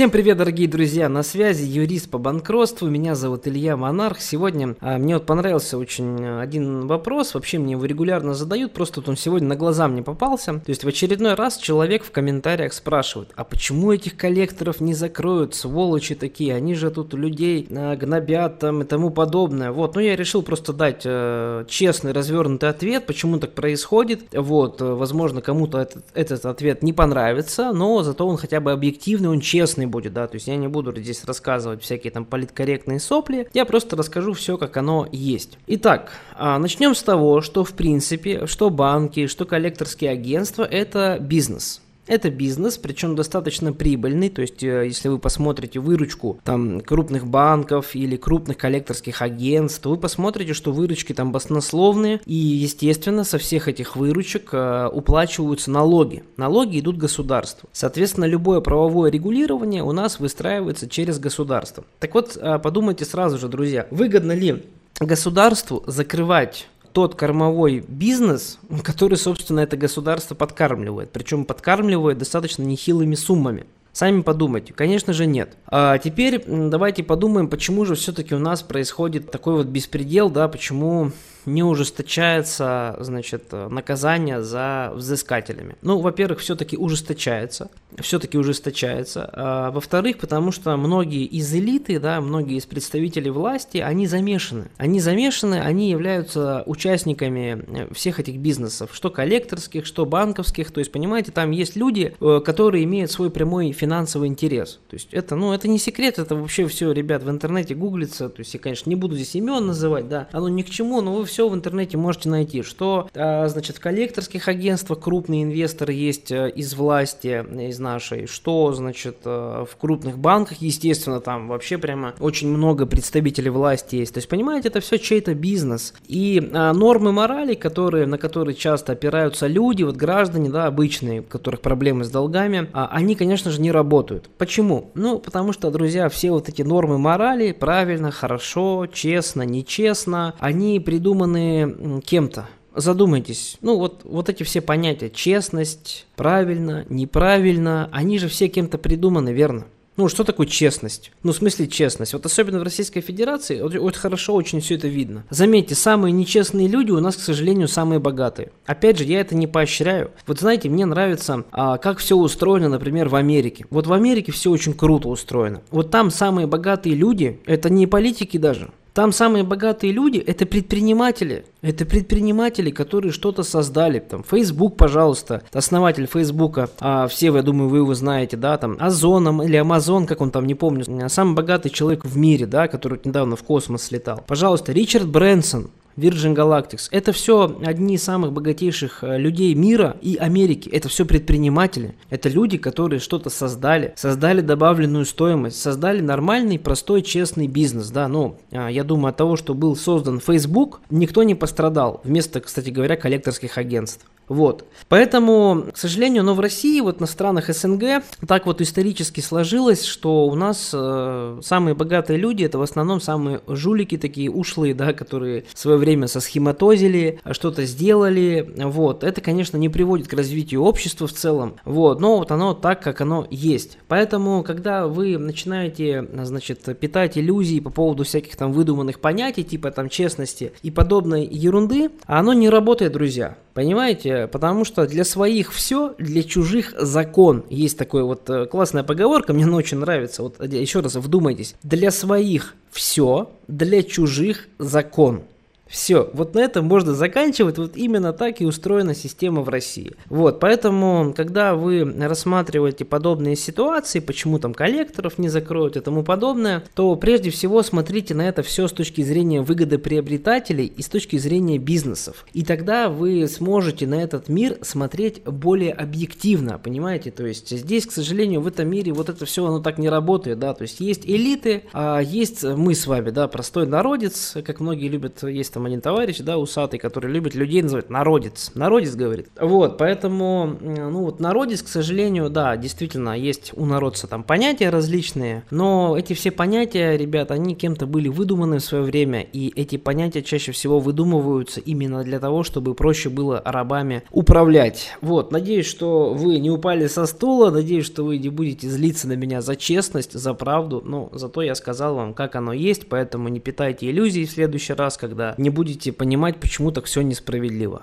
Всем привет, дорогие друзья! На связи юрист по банкротству. Меня зовут Илья Монарх. Сегодня а, мне вот понравился очень а, один вопрос. Вообще мне его регулярно задают. Просто вот он сегодня на глаза мне попался. То есть в очередной раз человек в комментариях спрашивает, а почему этих коллекторов не закроют? Сволочи такие, они же тут людей а, гнобят там и тому подобное. Вот, ну я решил просто дать а, честный, развернутый ответ, почему так происходит. Вот, возможно, кому-то этот, этот ответ не понравится, но зато он хотя бы объективный, он честный будет, да, то есть я не буду здесь рассказывать всякие там политкорректные сопли, я просто расскажу все, как оно есть. Итак, а, начнем с того, что в принципе, что банки, что коллекторские агентства – это бизнес. Это бизнес, причем достаточно прибыльный, то есть э, если вы посмотрите выручку там крупных банков или крупных коллекторских агентств, вы посмотрите, что выручки там баснословные, и естественно со всех этих выручек э, уплачиваются налоги. Налоги идут государству. Соответственно, любое правовое регулирование у нас выстраивается через государство. Так вот, э, подумайте сразу же, друзья, выгодно ли государству закрывать тот кормовой бизнес, который, собственно, это государство подкармливает. Причем подкармливает достаточно нехилыми суммами. Сами подумайте, конечно же нет. А теперь давайте подумаем, почему же все-таки у нас происходит такой вот беспредел, да, почему не ужесточается, значит, наказание за взыскателями. Ну, во-первых, все-таки ужесточается, все-таки ужесточается. А, во-вторых, потому что многие из элиты, да, многие из представителей власти, они замешаны. Они замешаны, они являются участниками э, всех этих бизнесов, что коллекторских, что банковских. То есть, понимаете, там есть люди, э, которые имеют свой прямой финансовый интерес. То есть, это, ну, это не секрет, это вообще все, ребят, в интернете гуглится. То есть, я, конечно, не буду здесь имен называть, да, оно ни к чему, но вы все в интернете можете найти, что, а, значит, в коллекторских агентствах крупные инвесторы есть э, из власти, из нашей, что, значит, э, в крупных банках, естественно, там вообще прямо очень много представителей власти есть. То есть, понимаете, это все чей-то бизнес. И а, нормы морали, которые, на которые часто опираются люди, вот граждане, да, обычные, у которых проблемы с долгами, а, они, конечно же, не работают. Почему? Ну, потому что, друзья, все вот эти нормы морали, правильно, хорошо, честно, нечестно, они придуманы кем-то. Задумайтесь, ну вот, вот эти все понятия, честность, правильно, неправильно, они же все кем-то придуманы, верно? Ну, что такое честность? Ну, в смысле честность. Вот особенно в Российской Федерации, вот, вот хорошо очень все это видно. Заметьте, самые нечестные люди у нас, к сожалению, самые богатые. Опять же, я это не поощряю. Вот знаете, мне нравится, а, как все устроено, например, в Америке. Вот в Америке все очень круто устроено. Вот там самые богатые люди, это не политики даже, там самые богатые люди – это предприниматели. Это предприниматели, которые что-то создали. Там Facebook, пожалуйста, основатель Фейсбука, а все, я думаю, вы его знаете, да, там Озоном или Амазон, как он там, не помню, самый богатый человек в мире, да, который недавно в космос слетал. Пожалуйста, Ричард Брэнсон, Virgin Galactics. Это все одни из самых богатейших э, людей мира и Америки. Это все предприниматели. Это люди, которые что-то создали, создали добавленную стоимость, создали нормальный, простой, честный бизнес. Да, ну, а, я думаю, от того, что был создан Facebook, никто не пострадал. Вместо, кстати говоря, коллекторских агентств. Вот. Поэтому, к сожалению, но в России, вот на странах СНГ, так вот исторически сложилось, что у нас э, самые богатые люди, это в основном самые жулики такие, ушлые, да, которые в свое время сосхематозили, что-то сделали, вот. Это, конечно, не приводит к развитию общества в целом, вот, но вот оно так, как оно есть. Поэтому, когда вы начинаете, значит, питать иллюзии по поводу всяких там выдуманных понятий, типа там честности и подобной ерунды, оно не работает, друзья. Понимаете? Потому что для своих все, для чужих закон. Есть такая вот э, классная поговорка, мне она очень нравится. Вот еще раз вдумайтесь. Для своих все, для чужих закон. Все, вот на этом можно заканчивать, вот именно так и устроена система в России. Вот, поэтому, когда вы рассматриваете подобные ситуации, почему там коллекторов не закроют и тому подобное, то прежде всего смотрите на это все с точки зрения выгоды приобретателей и с точки зрения бизнесов. И тогда вы сможете на этот мир смотреть более объективно, понимаете? То есть здесь, к сожалению, в этом мире вот это все, оно так не работает, да, то есть есть элиты, а есть мы с вами, да, простой народец, как многие любят, есть там там один товарищ, да, усатый, который любит людей называть народец. Народец, говорит. Вот, поэтому, ну вот народец, к сожалению, да, действительно, есть у народца там понятия различные, но эти все понятия, ребят, они кем-то были выдуманы в свое время, и эти понятия чаще всего выдумываются именно для того, чтобы проще было рабами управлять. Вот, надеюсь, что вы не упали со стула, надеюсь, что вы не будете злиться на меня за честность, за правду, но зато я сказал вам, как оно есть, поэтому не питайте иллюзий в следующий раз, когда не будете понимать, почему так все несправедливо.